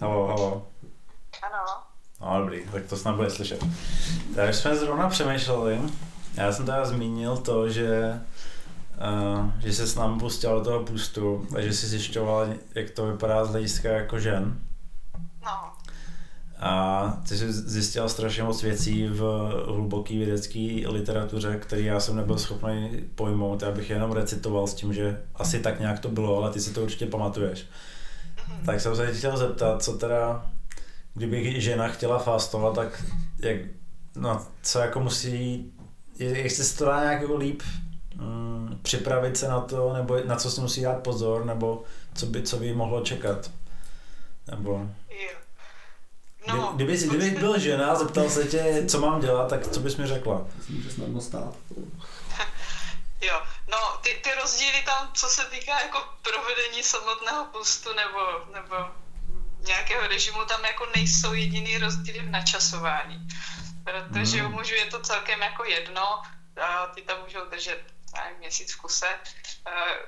Halo, halo. Ano. No dobrý, tak to snad bude slyšet. Takže jsme zrovna přemýšleli, já jsem teda zmínil to, že, uh, že se s námi pustil do toho pustu a že si zjišťoval, jak to vypadá z hlediska jako žen. No. A ty jsi zjistil strašně moc věcí v hluboké vědecké literatuře, který já jsem nebyl schopný pojmout. Já bych jenom recitoval s tím, že asi tak nějak to bylo, ale ty si to určitě pamatuješ. Tak jsem se chtěl zeptat, co teda, kdyby žena chtěla fastovat, tak jak, no, co jako musí, jestli se to dá nějak jako líp mm, připravit se na to, nebo na co si musí dát pozor, nebo co by, co by mohlo čekat. Nebo... Jo. No, kdyby, kdyby, kdyby byl žena a zeptal se tě, co mám dělat, tak co bys mi řekla? To může snadno stát. Jo, ty, ty rozdíly tam, co se týká jako provedení samotného pustu nebo, nebo nějakého režimu, tam jako nejsou jediný rozdíly v načasování. Protože u mužů je to celkem jako jedno, a ty tam můžou držet nevím, měsíc v kuse.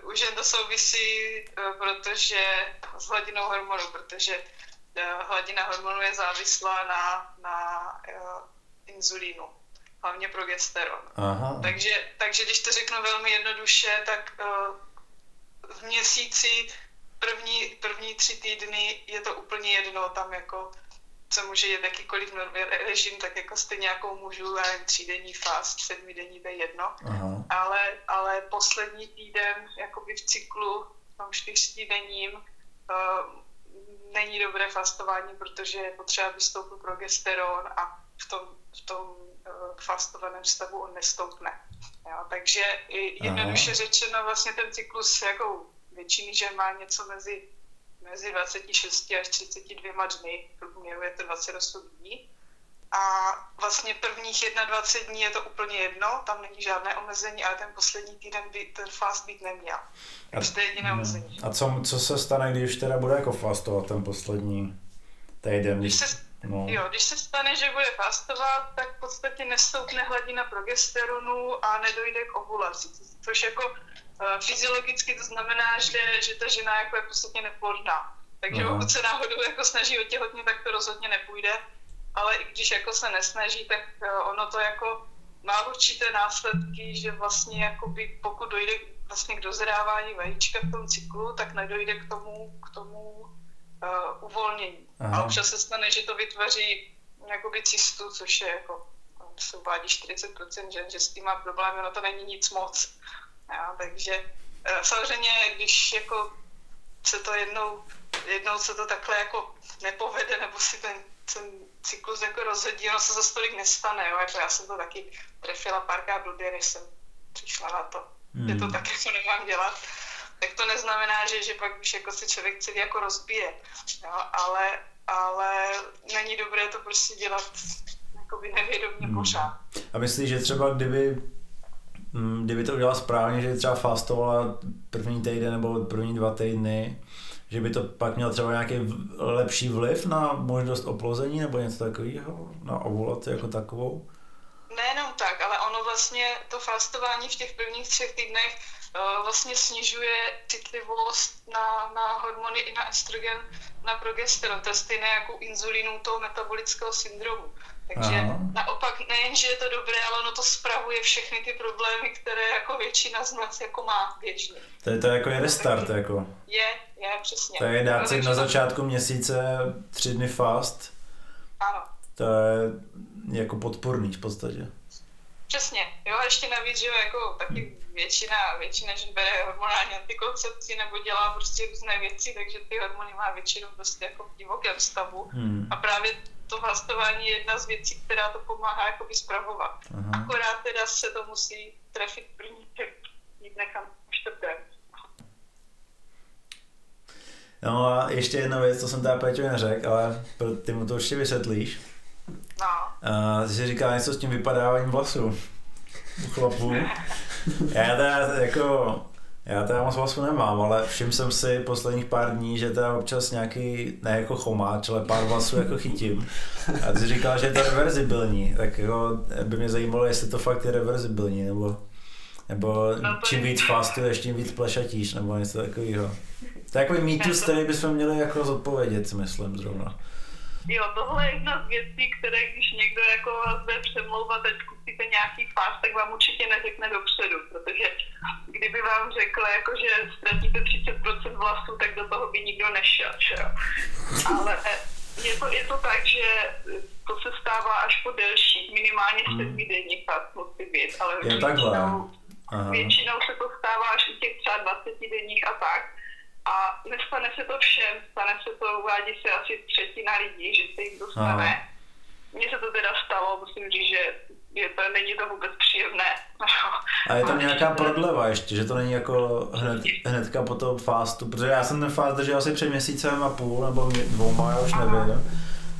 Uh, u žen to souvisí, uh, protože s hladinou hormonu, protože uh, hladina hormonu je závislá na, na uh, inzulínu hlavně progesteron. Aha. Takže, takže když to řeknu velmi jednoduše, tak uh, v měsíci první, první tři týdny je to úplně jedno, tam jako co může jít jakýkoliv režim, tak jako stejně jako můžu, já nevím, třídenní fast, sedmidenní, to je jedno. Aha. Ale, ale poslední týden, jakoby v cyklu, v tom čtyřtýdenním, uh, není dobré fastování, protože je potřeba, aby stoupil progesteron a v tom, v tom fastovaném stavu on nestoupne. Jo, takže jednoduše řečeno vlastně ten cyklus jako většiny žen má něco mezi, mezi 26 až 32 dny, průměru je to 28 dní. A vlastně prvních 21 dní je to úplně jedno, tam není žádné omezení, ale ten poslední týden by ten fast být neměl. Takže to je jediné omezení. A co, co se stane, když teda bude jako fastovat ten poslední týden? Když se, No. Jo, když se stane, že bude fastovat, tak v podstatě nestoupne hladina progesteronu a nedojde k ovulaci, což jako uh, fyziologicky to znamená, že, že ta žena jako je v podstatě neplodná. Takže Aha. pokud se náhodou jako snaží otěhotnit, tak to rozhodně nepůjde, ale i když jako se nesnaží, tak uh, ono to jako má určité následky, že vlastně jakoby, pokud dojde vlastně k dozrávání vajíčka v tom cyklu, tak nedojde k tomu, k tomu uh, uvolnění. Aha. A občas se stane, že to vytvoří jakoby cystu, což je jako, se uvádí 40% žen, že s tím má problémy, no to není nic moc. Ja, takže uh, samozřejmě, když jako se to jednou, jednou se to takhle jako nepovede, nebo si ten, ten cyklus jako rozhodí, ono se za stolik nestane, jo? Jako já jsem to taky trefila párkrát blbě, než jsem přišla na to, hmm. že to tak jako nemám dělat tak to neznamená, že, že pak už jako se člověk celý jako rozbije, jo, ale, ale není dobré to prostě dělat jakoby nevědomě hmm. pořád. A myslíš, že třeba kdyby mm, kdyby to udělala správně, že třeba fastovala první týden nebo první dva týdny, že by to pak mělo třeba nějaký lepší vliv na možnost oplození nebo něco takového, na ovulaci jako takovou? Nejenom tak, ale ono vlastně to fastování v těch prvních třech týdnech Eh, vlastně snižuje citlivost na, na hormony i na estrogen, na progesteron. To je stejné jako inzulínu toho metabolického syndromu. Takže Aha. naopak nejen, že je to dobré, ale ono to spravuje všechny ty problémy, které jako většina z nás jako má běžně. To je to jako je restart, tak, jako. Je, je, přesně. To je dát si na začátku měsíce tři dny fast. Ano. To je jako podporný v podstatě. Přesně, jo, a ještě navíc, že jako taky většina, většina žen bere hormonální antikoncepci nebo dělá prostě různé věci, takže ty hormony má většinou prostě jako v divokém stavu. Hmm. A právě to hlastování je jedna z věcí, která to pomáhá jako spravovat. Aha. Akorát teda se to musí trefit první jít nechám čtvrté. No a ještě jedna věc, co jsem teda Péťovi neřekl, ale ty mu to určitě vysvětlíš. No. Uh, jsi říká něco s tím vypadáváním vlasů u chlapů. Já teda jako, já teda moc vlasů nemám, ale všiml jsem si posledních pár dní, že teda občas nějaký, ne jako chomáč, ale pár vlasů jako chytím. A ty jsi říkal, že je to reverzibilní, tak jako by mě zajímalo, jestli to fakt je reverzibilní, nebo, nebo no čím víc fastuješ, tím víc plešatíš, nebo něco takového. To je takový mýtus, který bychom měli jako zodpovědět, si myslím zrovna. Jo, tohle je jedna z věcí, které když někdo jako vás bude přemlouvat, ať zkusíte nějaký fáz, tak vám určitě neřekne dopředu, protože kdyby vám řekl, jako, že ztratíte 30% vlasů, tak do toho by nikdo nešel, že. Ale je to, je to tak, že to se stává až po delších, minimálně 7 hmm. denních fáz musí být, ale většinou, většinou se to stává až u těch třeba 20 denních a tak. A nestane se to všem, stane se to, uvádí se asi třetina lidí, že se jim dostane. Mně se to teda stalo, musím říct, že je to, není to vůbec příjemné. A je tam nějaká prodleva ještě, že to není jako hned, hnedka po tom fastu, protože já jsem ten fast držel asi před měsícem a půl nebo dvouma, já už nevím.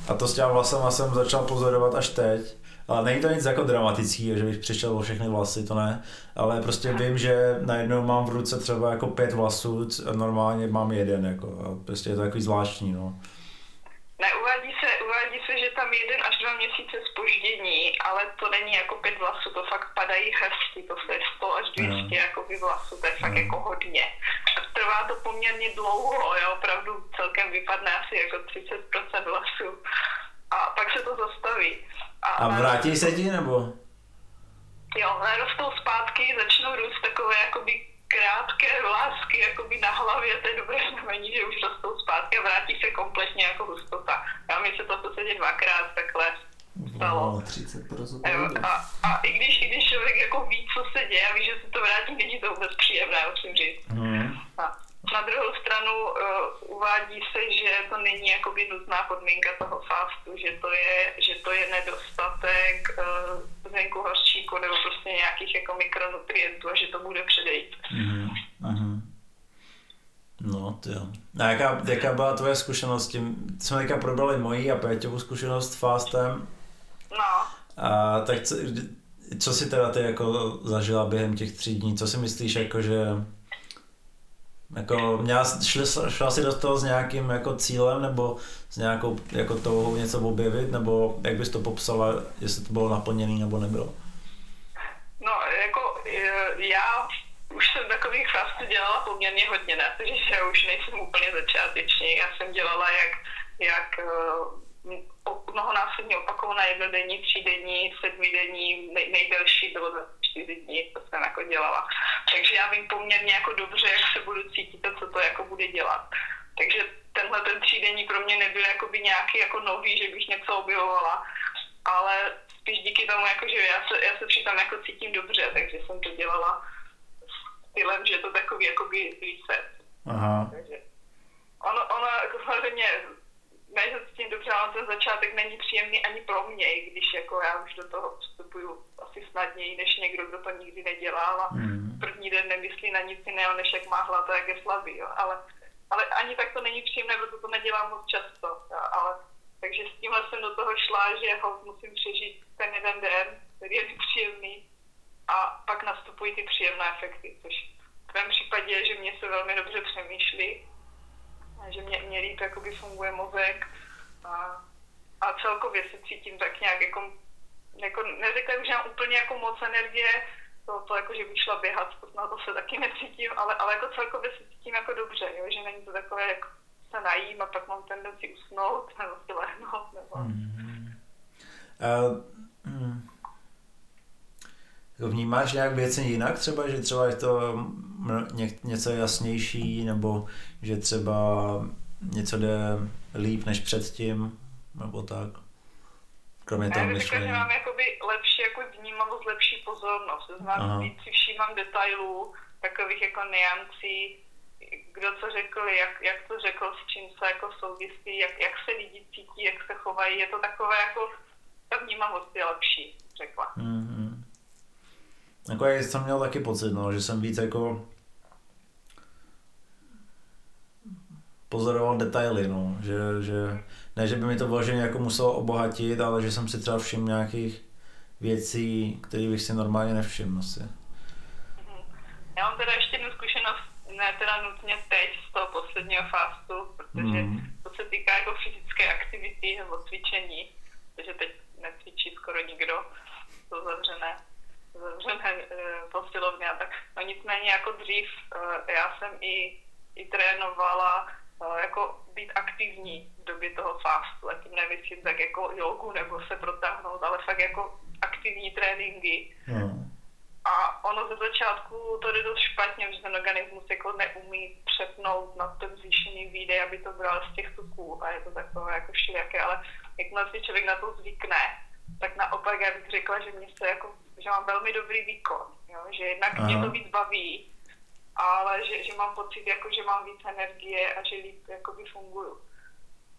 A to s těm vlasem jsem začal pozorovat až teď. Ale není to nic jako dramatický, že bych přišel o všechny vlasy, to ne. Ale prostě vím, že najednou mám v ruce třeba jako pět vlasů a normálně mám jeden. Jako, a prostě je to takový zvláštní. No. Ne, uvádí se, uvádí se, že tam jeden až dva měsíce spoždění, ale to není jako pět vlasů, to fakt padají hrsty, to je 100 až 200 no. jako vlasů, to je fakt no. jako hodně. A trvá to poměrně dlouho, jo, opravdu celkem vypadne asi jako 30% vlasů. A pak se to zastaví. A, a vrátí se ti nebo? Jo, rostou zpátky, začnou růst takové jakoby krátké vlásky jakoby na hlavě, to je dobré znamení, že už rostou zpátky a vrátí se kompletně jako hustota. Já mi se to v podstatě dvakrát takhle stalo. No, 30% a, a i, když, i když člověk jako ví, co se děje a ví, že se to vrátí, není to vůbec příjemné, musím říct. Hmm. A na druhou stranu uh, uvádí se, že to není jakoby nutná podmínka toho fastu, že to je, že to je nedostatek uh, zvenku hořčíku nebo prostě nějakých jako mikronutrientů a že to bude předejít. Mm-hmm. No, to jo. A jaká, jaká byla tvoje zkušenost s tím? Jsme teďka probrali mojí a Péťovu zkušenost s fastem. No. A tak co, co si teda ty jako zažila během těch tří dní? Co si myslíš jako, že jako, měla, šli, šla si do toho s nějakým jako cílem nebo s nějakou jako touhou něco objevit, nebo jak bys to popsala, jestli to bylo naplněné nebo nebylo? No, jako já už jsem takových fastů dělala poměrně hodně, ne? takže já už nejsem úplně začáteční. Já jsem dělala jak, jak eh, mnohonásobně opakovaná jednodenní, třídenní, sedmidenní, nej, nejdelší bylo čtyři dní, to jsem jako dělala. Takže já vím poměrně jako dobře, jak se budu cítit a co to jako bude dělat. Takže tenhle ten třídenní pro mě nebyl jakoby nějaký jako nový, že bych něco objevovala, ale spíš díky tomu, jako, že já se, já se přitom jako cítím dobře, takže jsem to dělala stylem, že je to takový jakoby reset. Aha. Takže ono, ono jako samozřejmě ten začátek není příjemný ani pro mě, i když jako já už do toho vstupuju asi snadněji než někdo, kdo to nikdy nedělal a mm. první den nemyslí na nic jiného, než jak má hlad a jak je slabý, jo. Ale, ale ani tak to není příjemné, protože to nedělám moc často, jo. ale takže s tímhle jsem do toho šla, že ho musím přežít ten jeden den, který je nepříjemný a pak nastupují ty příjemné efekty, což v mém případě je, že mě se velmi dobře přemýšlí že mě, mě líp jakoby funguje mozek celkově se cítím tak nějak jako, jako neřekla že mám úplně jako moc energie, to, to jako, že bych šla běhat, to, na to se taky necítím, ale, ale jako celkově se cítím jako dobře, jo? že není to takové, jako se najím a pak mám tendenci usnout nebo si lehnout. Nebo... Mm-hmm. Uh, mm. Vnímáš nějak věci jinak třeba, že třeba je to ně, něco jasnější, nebo že třeba něco jde líp než předtím, nebo tak? Kromě toho myšlení. Já mám jakoby lepší jako vnímavost, lepší pozornost. Znám víc si všímám detailů, takových jako niancí, kdo co řekl, jak, jak to řekl, s čím se jako souvisí, jak, jak se lidi cítí, jak se chovají. Je to takové jako, ta vnímavost je lepší, řekla. Mm-hmm. Jako já jsem měl taky pocit, no, že jsem víc jako pozoroval detaily, no, že, že ne, že by mi to vloženě jako muselo obohatit, ale že jsem si třeba všiml nějakých věcí, které bych si normálně nevšiml asi. Mhm. Já mám teda ještě jednu zkušenost, ne teda nutně teď z toho posledního fastu, protože mm. to se týká jako fyzické aktivity nebo cvičení, protože teď necvičí skoro nikdo, to zavřené zavřené e, posilovny a tak. No nicméně jako dřív, e, já jsem i i trénovala jako být aktivní v době toho fastu. A tím nemyslím tak jako jogu nebo se protáhnout, ale fakt jako aktivní tréninky. Mm. A ono ze začátku to jde dost špatně, že ten organismus jako neumí přepnout na ten zvýšený výdej, aby to bral z těch tuků a je to takové jako všelijaké, ale jakmile si člověk na to zvykne, tak naopak já bych řekla, že mě se jako, že mám velmi dobrý výkon, jo? že jednak Aha. mě to víc baví, ale že, že mám pocit, jako, že mám víc energie a že líp jakoby funguju.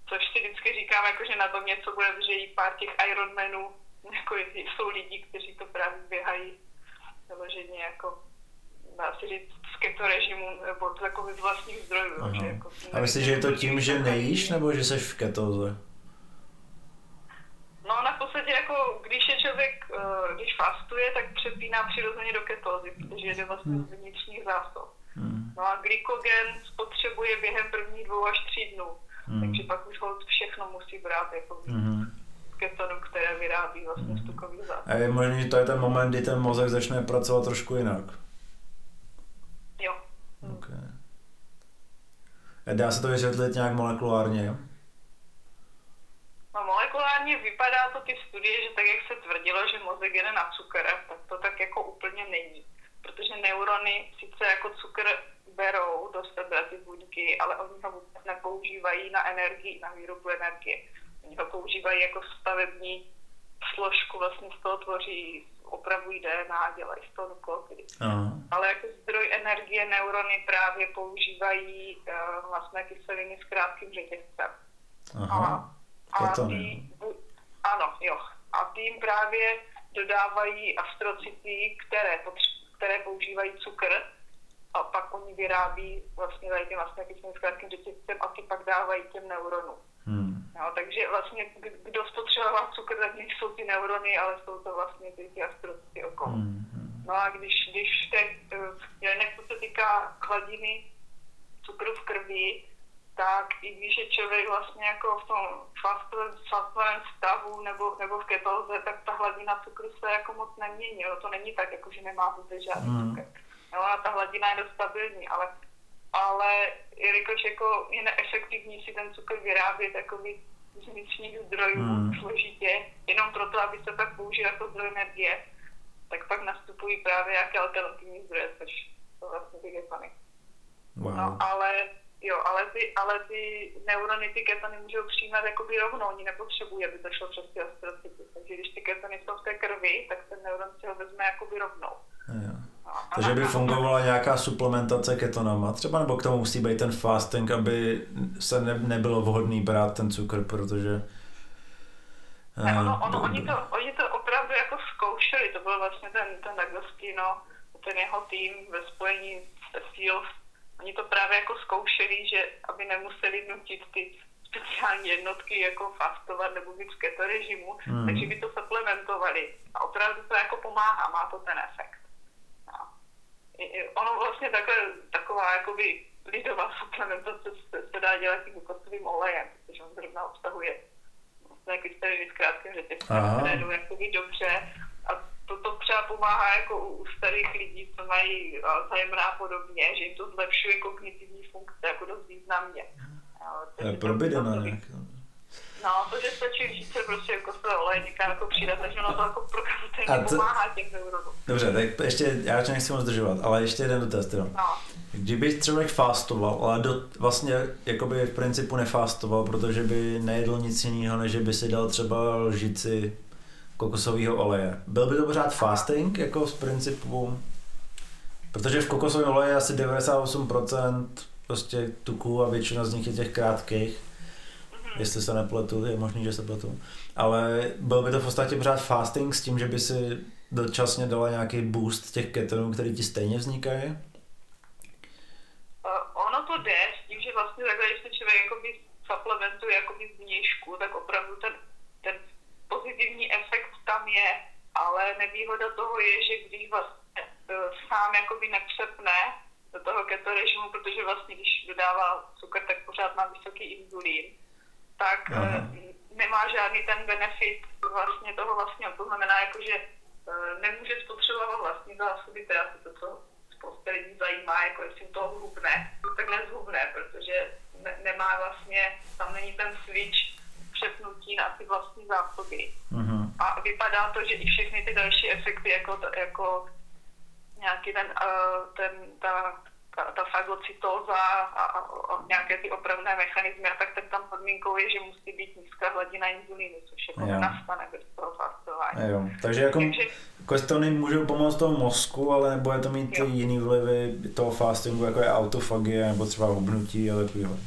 Což si vždycky říkám, jako, že na tom něco bude, že i pár těch Ironmanů, jako jsou lidi, kteří to právě běhají vyloženě jako dá se říct z keto režimu nebo jako z vlastních zdrojů. Že jako, a myslíš, že je to tím, že nejíš nebo že jsi v ketoze? No na podstatě jako, když je člověk, eh, když fastuje, tak přepíná přirozeně do ketózy, protože jde vlastně hmm. z vnitřních zásob. Hmm. No a glykogen spotřebuje během prvních dvou až tří dnů, hmm. takže pak už všechno musí brát jako hmm ketonu, které vyrábí vlastně z tukových zásob. A je možné, že to je ten moment, kdy ten mozek začne pracovat trošku jinak? Jo. Okay. A dá se to vysvětlit nějak molekulárně? No molekulárně vypadá to ty studie, že tak, jak se tvrdilo, že mozek jede na cukr, tak to tak jako úplně není. Protože neurony sice jako cukr berou do sebe ty buňky, ale oni ho vůbec nepoužívají na energii, na výrobu energie. Oni ho používají jako stavební složku, vlastně z toho tvoří, opravují DNA, dělají z toho nukleotidy. Ale jako zdroj energie neurony právě používají uh, vlastně kyseliny s krátkým řetězcem. Aha. A, a tý, ano, jo. A tím právě dodávají astrocity, které, které používají cukr, a pak oni vyrábí vlastně tady ty vlastně kyseliny s krátkým řetězcem a ty pak dávají těm neuronům. Hmm. No, takže vlastně, kdo spotřebová cukr, tak jsou ty neurony, ale jsou to vlastně ty, ty astrocity okolo. Mm-hmm. No a když, když jinak co se týká hladiny cukru v krvi, tak i když je člověk vlastně jako v tom fastovém stavu nebo, nebo v ketóze, tak ta hladina cukru se jako moc nemění. Jo? To není tak, jako že nemá vůbec žádný mm. cukr. No, a ta hladina je dost stabilní, ale ale jelikož jako je neefektivní si ten cukr vyrábět takový z vnitřních zdrojů hmm. složitě, jenom proto, aby se pak použil jako zdroj energie, tak pak nastupují právě jaké alternativní zdroje, což jsou vlastně ty ketony. Wow. No, ale jo, ale ty, ale ty neurony ty ketony můžou přijímat jakoby rovnou, oni nepotřebují, aby to šlo přes ty astrocyty. Takže když ty ketony jsou v té krvi, tak ten neuron si ho vezme jakoby rovnou. Yeah. Takže by fungovala nějaká suplementace ketonama třeba, nebo k tomu musí být ten fasting, aby se ne, nebylo vhodný brát ten cukr, protože... Ne, ono, ono, uh, oni, to, oni to opravdu jako zkoušeli, to byl vlastně ten, ten Agostino, ten jeho tým ve spojení se oni to právě jako zkoušeli, že aby nemuseli nutit ty speciální jednotky jako fastovat nebo být v keto režimu, hmm. takže by to suplementovali. A opravdu to jako pomáhá, má to ten efekt ono vlastně takhle, taková jakoby lidová suplementace se, se dá dělat tím kokosovým olejem, protože on zrovna obsahuje vlastně krystaliny s krátkým řetězcem, které jdou jakoby dobře to, to třeba pomáhá jako u starých lidí, co mají Alzheimer a podobně, že jim to zlepšuje kognitivní funkce jako dost významně. To je probidena nějak. No, to, že stačí říct se prostě jako se olej někam jako přidat, takže ono to jako prokazatelně to... pomáhá těch neuronů. Dobře, tak ještě, já tě nechci moc zdržovat, ale ještě jeden dotaz teda. No. Kdyby člověk fastoval, ale do, vlastně jakoby v principu nefastoval, protože by nejedl nic jiného, než by si dal třeba lžici kokosového oleje. Byl by to pořád fasting, jako z principu? Protože v kokosovém oleji je asi 98% prostě tuků a většina z nich je těch krátkých jestli se nepletu, je možný, že se pletu. Ale byl by to v podstatě pořád fasting s tím, že by si dočasně dala nějaký boost těch ketonů, který ti stejně vznikají? Ono to jde, s tím, že vlastně takhle, když se člověk jakoby supplementuje jakoby zvnějšku, tak opravdu ten, ten pozitivní efekt tam je, ale nevýhoda toho je, že když vlastně uh, sám jakoby nepřepne do toho keto režimu, protože vlastně když dodává cukr, tak pořád má vysoký inzulín, tak Aha. Eh, nemá žádný ten benefit vlastně toho vlastně, to znamená jako, že eh, nemůže spotřebovat vlastní zásoby, teda to, co spousta lidí zajímá, jako jestli to hubne, tak nezhubne, protože ne, nemá vlastně, tam není ten switch přepnutí na ty vlastní zásoby. Mm-hmm. A vypadá to, že i všechny ty další efekty, jako, jako nějaký ten, uh, ten ta ta, ta fagocytóza a, a, a nějaké ty opravné mechanizmy, a tak, tak tam podmínkou je, že musí být nízká hladina inzulínu, což jako nastane bez toho fastování. Jo. Takže jako Takže, kostony můžou pomoct tomu mozku, ale nebo je to mít jo. jiný vlivy toho fastingu, jako je autofagie nebo třeba hubnutí a takovýhle.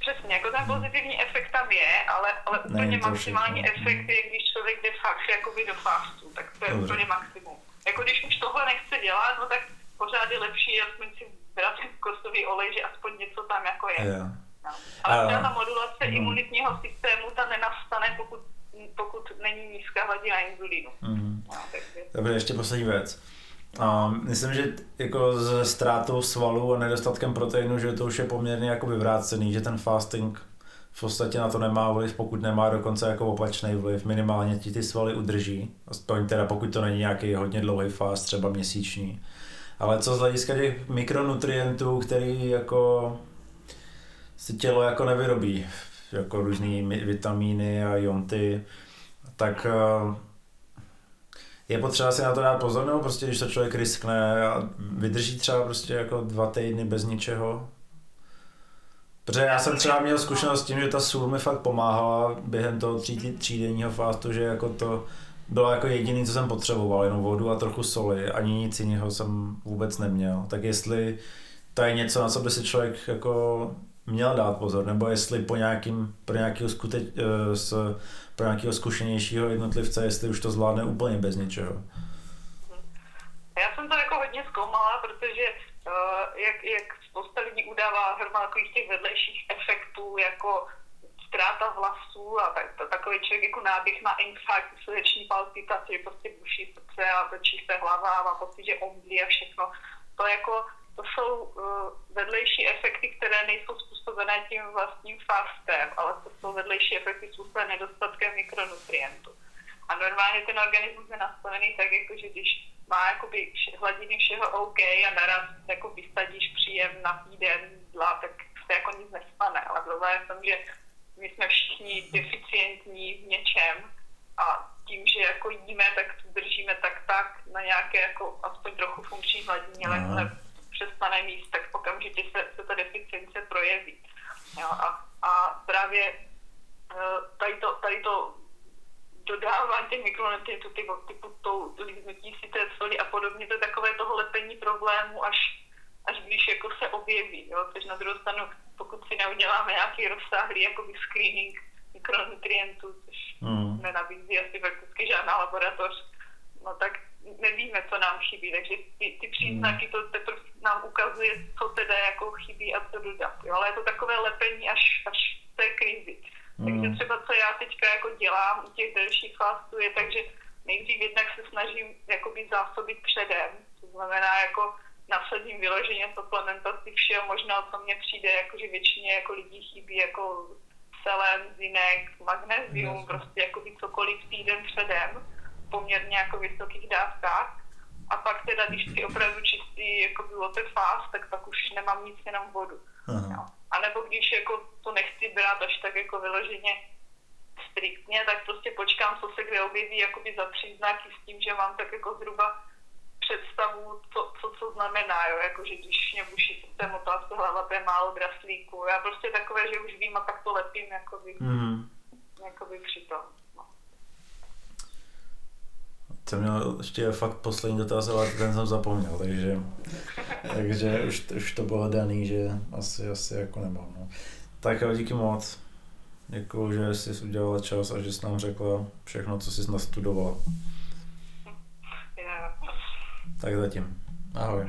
Přesně, jako ten pozitivní efekt tam je, ale, ale úplně maximální všechno. efekt je, když člověk jde fakt jakoby do fastu, tak to je Dobře. úplně maximum. Jako když už tohle nechce dělat, no tak pořád je lepší aspoň si brát kostový olej, že aspoň něco tam jako je. Yeah. No. Ale uh, ta modulace uh, imunitního systému ta nenastane, pokud, pokud není nízká hladina inzulínu. Uh, no, Dobře, ještě poslední věc. A myslím, že jako ze ztrátou svalů a nedostatkem proteinu, že to už je poměrně jako vyvrácený, že ten fasting v podstatě na to nemá vliv, pokud nemá dokonce jako opačný vliv, minimálně ti ty svaly udrží, aspoň teda pokud to není nějaký hodně dlouhý fast, třeba měsíční. Ale co z hlediska těch mikronutrientů, který jako si tělo jako nevyrobí, jako různý vitamíny a jonty, tak eh, je potřeba si na to dát pozor, nebo prostě když to člověk riskne a vydrží třeba prostě jako dva týdny bez ničeho? Protože já jsem třeba měl zkušenost s tím, že ta sůl mi fakt pomáhala během toho tří, třídenního fastu, že jako to bylo jako jediný, co jsem potřeboval, jenom vodu a trochu soli, ani nic jiného jsem vůbec neměl. Tak jestli to je něco, na co by si člověk jako měl dát pozor, nebo jestli po nějakým, pro nějakého, skute, eh, s, pro nějakého zkušenějšího jednotlivce, jestli už to zvládne úplně bez ničeho. Já jsem to jako hodně zkoumala, protože jak, jak spousta lidí udává hromadu takových těch vedlejších efektů, jako ztráta vlasů a tak, to, takový člověk jako náběh na infarkt, srdeční palpitaci, prostě buší srdce a točí se hlava a má pocit, že omdlí a všechno. To jako, to jsou uh, vedlejší efekty, které nejsou způsobené tím vlastním fastem, ale to jsou vedlejší efekty způsobené nedostatkem mikronutrientů. A normálně ten organismus je nastavený tak, jako, že když má jakoby hladiny všeho OK a naraz jako vysadíš příjem na týden jídla, tak se jako nic nestane. Ale problém je v tom, že my jsme všichni deficientní v něčem a tím, že jako jíme, tak držíme tak tak na nějaké jako aspoň trochu funkční hladině, ale jakmile přestane míst, tak okamžitě se, se ta deficience projeví. Jo, a, a právě eh, tady to, tady to dodávání těch mikronutrientů typu, typu tou líznutí si té soli a podobně, to je takové toho lepení problému, až, až když jako se objeví, jo, což na druhou stranu pokud si neuděláme nějaký rozsáhlý jakoby screening mikronutrientů, což mm. nenabízí asi prakticky žádná laboratoř, no tak nevíme, co nám chybí, takže ty, ty příznaky to teprve nám ukazuje, co teda jako chybí a co dodat. Jo? Ale je to takové lepení až, až v té krizi. Mm. Takže třeba co já teďka jako dělám u těch delších fastů je takže nejdřív jednak se snažím jakoby zásobit předem, to znamená jako nasadím vyloženě suplementaci všeho možného, co mně přijde, jakože většině jako lidí chybí jako selen, zinek, magnézium, yes. prostě jako cokoliv týden předem, poměrně jako vysokých dávkách. A pak teda, když si opravdu čistý jako water fast, tak pak už nemám nic, jenom vodu. No. A nebo když jako to nechci brát až tak jako vyloženě striktně, tak prostě počkám, co se kde objeví jakoby za příznaky s tím, že mám tak jako zhruba představu, co, co, co znamená, jo, jako, že když mě buší motá se hlava, to je málo draslíků. Já prostě takové, že už vím a tak to lepím, jakoby, mm. jakoby při tom. No. Jsem měl ještě fakt poslední dotaz, ale ten jsem zapomněl, takže, takže už, už to bylo daný, že asi, asi jako nemám. No. Tak jo, díky moc. Děkuji, že jsi udělala čas a že jsi nám řekla všechno, co jsi nastudovala. Tak zatím. Ahoj.